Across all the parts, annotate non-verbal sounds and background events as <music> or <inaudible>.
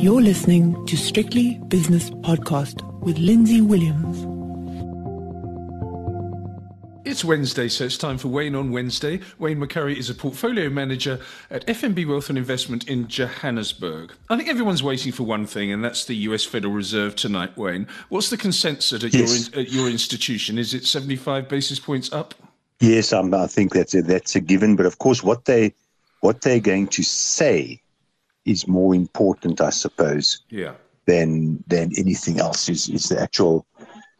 You're listening to Strictly Business Podcast with Lindsay Williams. It's Wednesday, so it's time for Wayne on Wednesday. Wayne McCurrie is a portfolio manager at FNB Wealth and Investment in Johannesburg. I think everyone's waiting for one thing, and that's the US Federal Reserve tonight, Wayne. What's the consensus at, yes. your, at your institution? Is it 75 basis points up? Yes, um, I think that's a, that's a given. But of course, what they what they're going to say is more important, I suppose, yeah. than than anything else. Is is the actual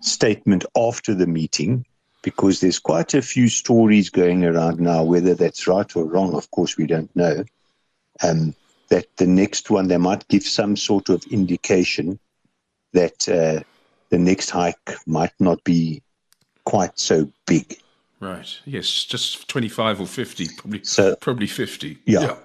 statement after the meeting, because there's quite a few stories going around now. Whether that's right or wrong, of course, we don't know. Um, that the next one they might give some sort of indication that uh, the next hike might not be quite so big. Right. Yes, just 25 or 50, probably so, probably 50. Yeah. yeah.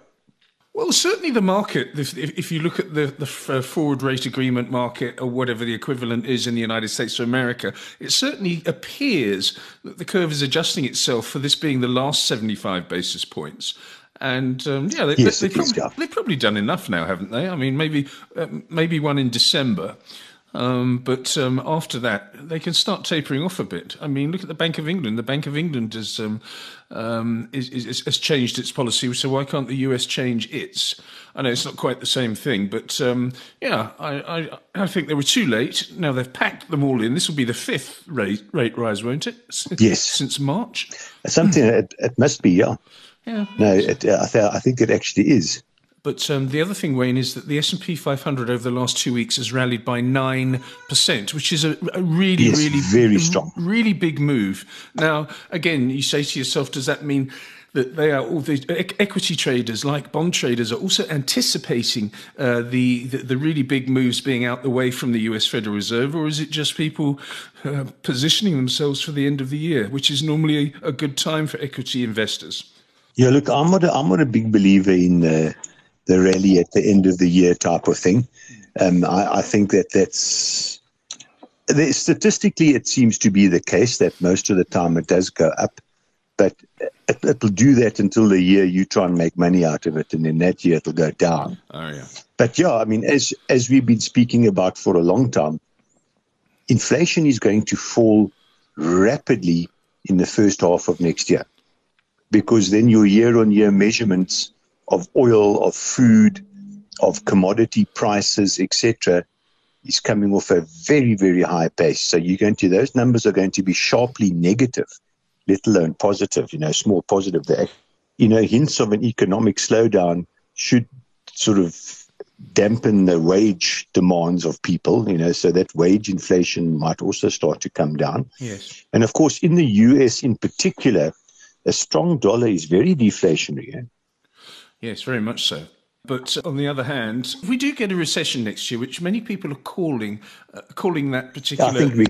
Well, certainly the market, if, if you look at the, the uh, forward rate agreement market or whatever the equivalent is in the United States of America, it certainly appears that the curve is adjusting itself for this being the last 75 basis points. And um, yeah, they, yes, they, have probably, probably, done enough now, haven't they? I mean, maybe uh, maybe one in December. Um, but um, after that, they can start tapering off a bit. I mean, look at the Bank of England. The Bank of England has um, um is, is, has changed its policy, so why can't the US change its? I know it's not quite the same thing, but um, yeah, I, I, I, think they were too late. Now they've packed them all in. This will be the fifth rate, rate rise, won't it? Yes. Since March. Something it, it must be, yeah. Yeah. No, it, I, th- I think it actually is. But um, the other thing, Wayne, is that the S and P 500 over the last two weeks has rallied by nine percent, which is a, a really, yes, really, very strong, really big move. Now, again, you say to yourself, does that mean? that they are all the equity traders, like bond traders, are also anticipating uh, the, the, the really big moves being out the way from the U.S. Federal Reserve, or is it just people uh, positioning themselves for the end of the year, which is normally a, a, good time for equity investors? Yeah, look, I'm not a, I'm not a big believer in. Uh, the rally at the end of the year type of thing. Um, I, I, think that that's statistically it seems to be the case that most of the time it does go up, but it, will do that until the year you try and make money out of it, and then that year it'll go down. Oh yeah. But yeah, I mean, as as we've been speaking about for a long time, inflation is going to fall rapidly in the first half of next year, because then your year-on-year measurements of oil, of food, of commodity prices, etc., is coming off a very, very high pace. So you're going to those numbers are going to be sharply negative, let alone positive. You know, small positive there. You know, hints of an economic slowdown should sort of dampen the wage demands of people. You know, so that wage inflation might also start to come down. Yes. And of course, in the U.S. in particular, a strong dollar is very deflationary. Eh? Yes, very much so. But on the other hand, we do get a recession next year, which many people are calling uh, calling that particular. I think we.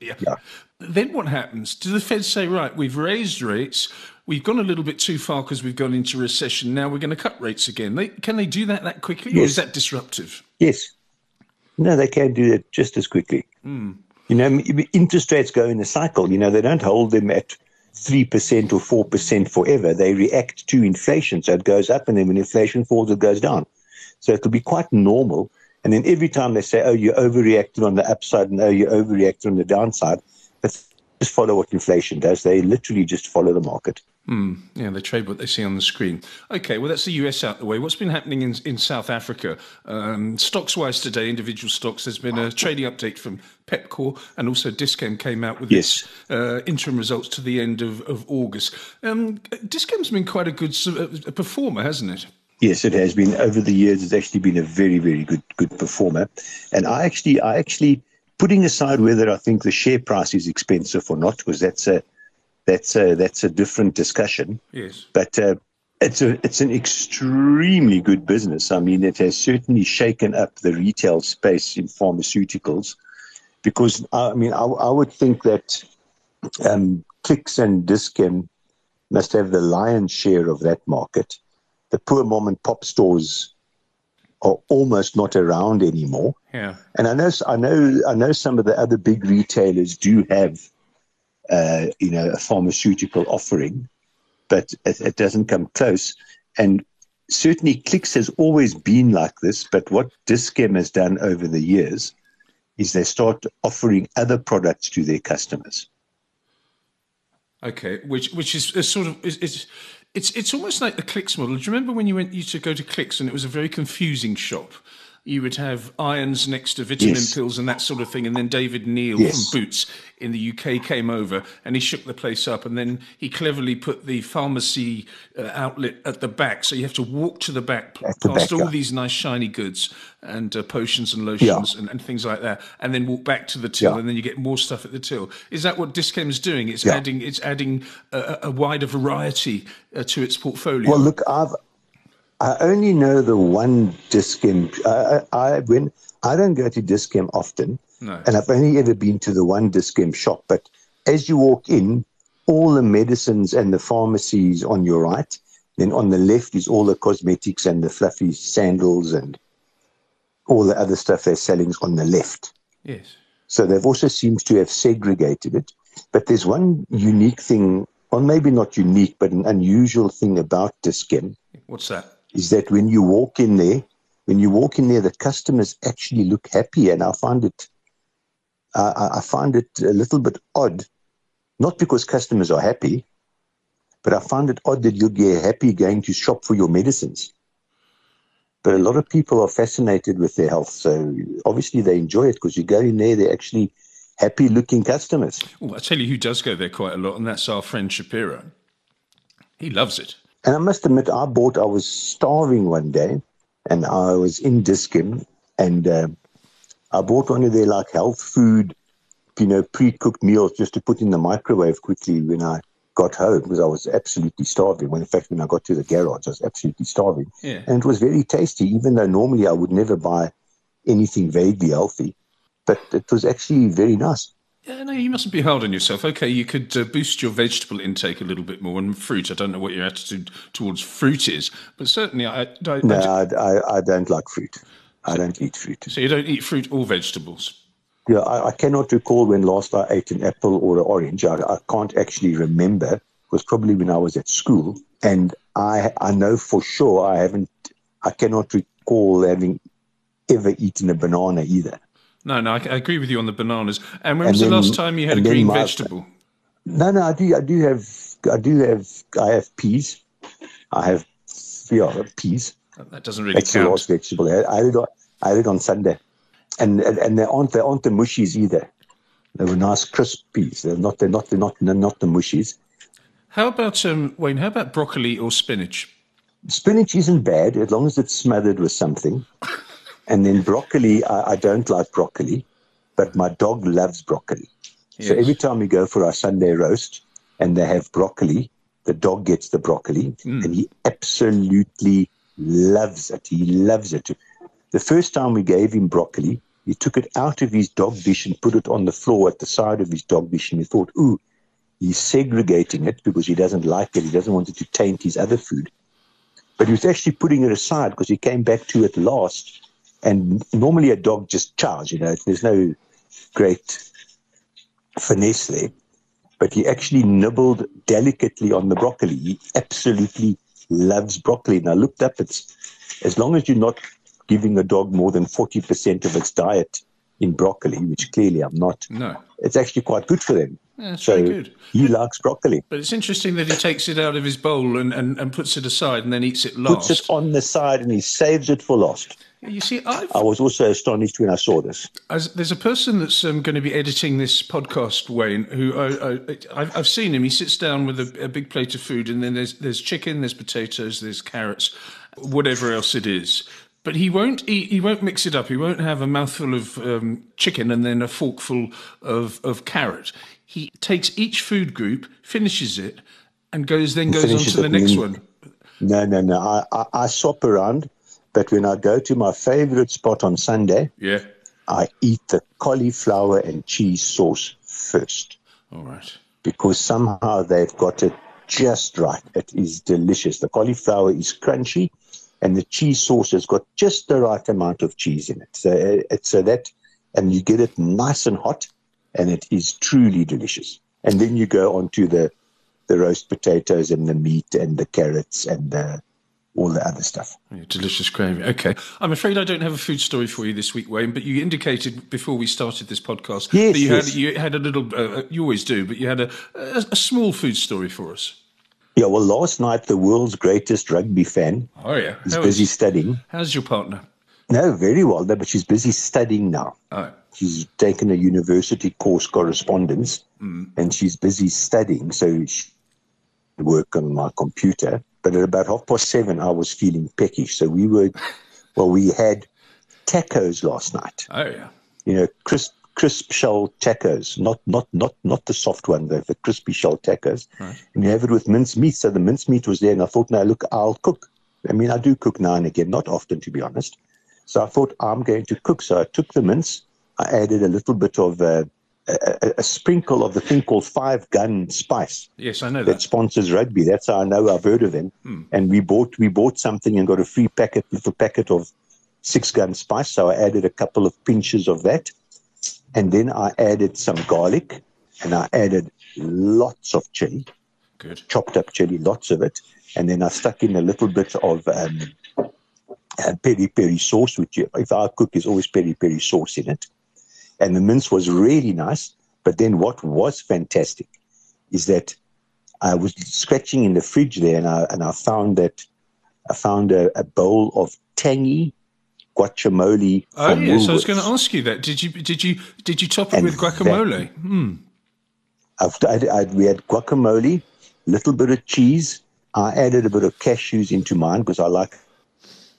Yeah. yeah. Then what happens? Do the Fed say, right, we've raised rates, we've gone a little bit too far because we've gone into recession. Now we're going to cut rates again. They, can they do that that quickly, yes. or is that disruptive? Yes. No, they can do that just as quickly. Mm. You know, interest rates go in a cycle. You know, they don't hold them at 3% or 4% forever. They react to inflation. So it goes up, and then when inflation falls, it goes down. So it'll be quite normal. And then every time they say, oh, you overreacted on the upside and oh, you overreacted on the downside, just follow what inflation does. They literally just follow the market. Mm, yeah, they trade what they see on the screen. Okay, well, that's the US out the way. What's been happening in, in South Africa? Um, stocks wise today, individual stocks, there's been a trading update from Pepkor and also Dis-Chem came out with yes. its uh, interim results to the end of, of August. Um, Dis-Chem's been quite a good uh, performer, hasn't it? Yes, it has been over the years. It's actually been a very, very good good performer. And I actually, I actually, putting aside whether I think the share price is expensive or not, because that's a that's a that's a different discussion. Yes. But uh, it's a it's an extremely good business. I mean, it has certainly shaken up the retail space in pharmaceuticals, because I mean, I, I would think that um, Clicks and Dis-Chem must have the lion's share of that market. The poor mom and pop stores are almost not around anymore. Yeah. And I know I know I know some of the other big retailers do have uh, you know, a pharmaceutical offering, but it, it, doesn't come close. And certainly Clicks has always been like this, but what Dis-Chem has done over the years is they start offering other products to their customers. Okay, which which is a sort of is, is it's it's almost like the Clicks model. Do you remember when you went used to go to Clicks and it was a very confusing shop? You would have irons next to vitamin yes. pills and that sort of thing. And then David Kneale yes. from Boots in the UK came over and he shook the place up. And then he cleverly put the pharmacy uh, outlet at the back. So you have to walk to the back at past the back, all yeah. these nice shiny goods and uh, potions and lotions yeah. and, and, things like that. And then walk back to the till yeah. and then you get more stuff at the till. Is that what Dis-Chem's doing? It's adding, it's adding a, a wider variety uh, to its portfolio. Well, look, I've, I only know the one Dis-Chem. I, I when I don't go to Dis-Chem often, no. and I've only ever been to the one Dis-Chem shop. But as you walk in, all the medicines and the pharmacies on your right. Then on the left is all the cosmetics and the fluffy sandals and all the other stuff they're selling on the left. Yes. So they've also seems to have segregated it. But there's one unique thing, or maybe not unique, but an unusual thing about Dis-Chem. What's that? Is that when you walk in there, when you walk in there, the customers actually look happy, and I find it, uh, I find it a little bit odd, not because customers are happy, but I find it odd that you get happy going to shop for your medicines. But a lot of people are fascinated with their health, so obviously they enjoy it because you go in there, they're actually happy-looking customers. Well, I tell you who does go there quite a lot, and that's our friend Shapiro. He loves it. And I must admit, I bought, I was starving one day and I was in Dis-Chem and uh, I bought one of their like health food, you know, pre cooked meals just to put in the microwave quickly when I got home because I was absolutely starving. When in fact, when I got to the garage, I was absolutely starving. Yeah. And it was very tasty, even though normally I would never buy anything vaguely healthy. But it was actually very nice. Yeah, no, you mustn't be hard on yourself. Okay, you could uh, boost your vegetable intake a little bit more and fruit. I don't know what your attitude towards fruit is, but certainly I. I no, I, I, I, don't like fruit. I don't eat fruit. So you don't eat fruit or vegetables? Yeah, I, I cannot recall when last I ate an apple or an orange. I, I can't actually remember. It was probably when I was at school, and I I know for sure I haven't. I cannot recall having ever eaten a banana either. No, no, I, I, agree with you on the bananas. And when and was then, the last time you had a green my, vegetable? No, no, I do. I do have. I do have. I have peas. I have yeah, peas. That doesn't really That's count. the last vegetable. I, I had it on. I had it on Sunday, and and, and they aren't they aren't the mushies either. They were nice crisp peas. They're not. They're not. They're not. They're not the mushies. How about um, Wayne? How about broccoli or spinach? Spinach isn't bad as long as it's smothered with something. <laughs> And then broccoli, I, I don't like broccoli, but my dog loves broccoli. Yes. So every time we go for our Sunday roast and they have broccoli, the dog gets the broccoli mm. and he absolutely loves it. He loves it. The first time we gave him broccoli, he took it out of his dog dish and put it on the floor at the side of his dog dish. And he thought, ooh, he's segregating it because he doesn't like it. He doesn't want it to taint his other food. But he was actually putting it aside because he came back to it last and normally a dog just chows, you know, there's no great finesse there. But he actually nibbled delicately on the broccoli. He absolutely loves broccoli. And I looked up, it's as long as you're not giving a dog more than 40% of its diet in broccoli, which clearly I'm not. No. It's actually quite good for them. Yeah, so very good. He likes broccoli. But it's interesting that he takes it out of his bowl and, and, and puts it aside and then eats it last. Puts it on the side and he saves it for last. You see, I've, i was also astonished when I saw this. As, there's a person that's um, going to be editing this podcast, Wayne, who I, I, have seen him. He sits down with a, a, big plate of food, and then there's there's chicken, there's potatoes, there's carrots, whatever else it is. But he won't eat, he won't mix it up. He won't have a mouthful of um, chicken and then a forkful of, of carrot. He takes each food group, finishes it, and goes then goes on to the next one. No, no, no. I, I, I swap around but when I go to my favorite spot on Sunday, yeah, I eat the cauliflower and cheese sauce first. All right. Because somehow they've got it just right. It is delicious. The cauliflower is crunchy, and the cheese sauce has got just the right amount of cheese in it. So uh, it's so that, and you get it nice and hot, and it is truly delicious. And then you go on to the the roast potatoes and the meat and the carrots and the all the other stuff. Yeah, delicious gravy. Okay. I'm afraid I don't have a food story for you this week, Wayne, but you indicated before we started this podcast yes, that you, yes. had, you had a little, uh, you always do, but you had a, a, a, small food story for us. Yeah, well, last night, the world's greatest rugby fan oh, yeah. is busy is, studying. How's your partner? No, very well, but she's busy studying now. Oh. She's taken a university course, correspondence, mm. and she's busy studying. So she work on my computer. But at about half past seven, I was feeling peckish. So we were, well, we had tacos last night. Oh yeah. You know, crisp crisp shell tacos, not not not not the soft one though, the crispy shell tacos. Right. And you have it with mince meat. So the mince meat was there, and I thought, now look, I'll cook. I mean, I do cook now and again, not often to be honest. So I thought I'm going to cook. So I took the mince, I added a little bit of uh, a, a, sprinkle of the thing called five gun spice. Yes, I know that. that sponsors rugby. That's how I know I've heard of them. Hmm. And we bought we bought something and got a free packet, little packet of six gun spice. So I added a couple of pinches of that, and then I added some garlic, and I added lots of chili, good chopped up chili, lots of it, and then I stuck in a little bit of. Um, uh, peri peri sauce, which if I cook is always peri peri sauce in it and the mince was really nice. But then what was fantastic is that I was scratching in the fridge there, and I and I found that I found a, a bowl of tangy guacamole. Oh yes, Woolworths. I was going to ask you that. Did you did you did you top it and with guacamole? That, hmm. I, I, we had guacamole, little bit of cheese. I added a bit of cashews into mine because I like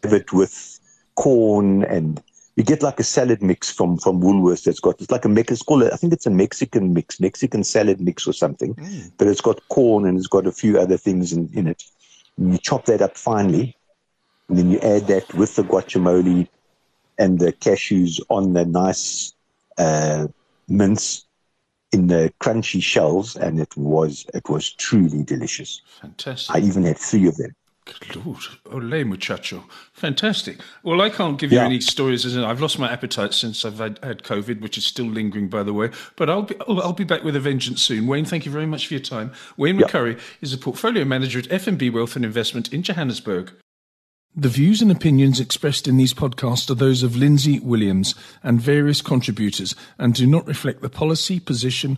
it with corn and you get like a salad mix from from Woolworths that's got it's like a. It's called I think it's a Mexican mix, Mexican salad mix or something. Mm. But it's got corn and it's got a few other things in, in it. And you chop that up finely, and then you add that with the guacamole and the cashews on the nice uh, mince in the crunchy shells, and it was it was truly delicious. Fantastic. I even had three of them. Good Lord. Oh, Ole, muchacho. Fantastic. Well, I can't give you Yeah. any stories. As in, I've lost my appetite since I've had, had COVID, which is still lingering, by the way. But I'll be, I'll, be back with a vengeance soon. Wayne, thank you very much for your time. Wayne Yeah. McCurrie is a portfolio manager at FNB Wealth and Investment in Johannesburg. The views and opinions expressed in these podcasts are those of Lindsay Williams and various contributors and do not reflect the policy, position,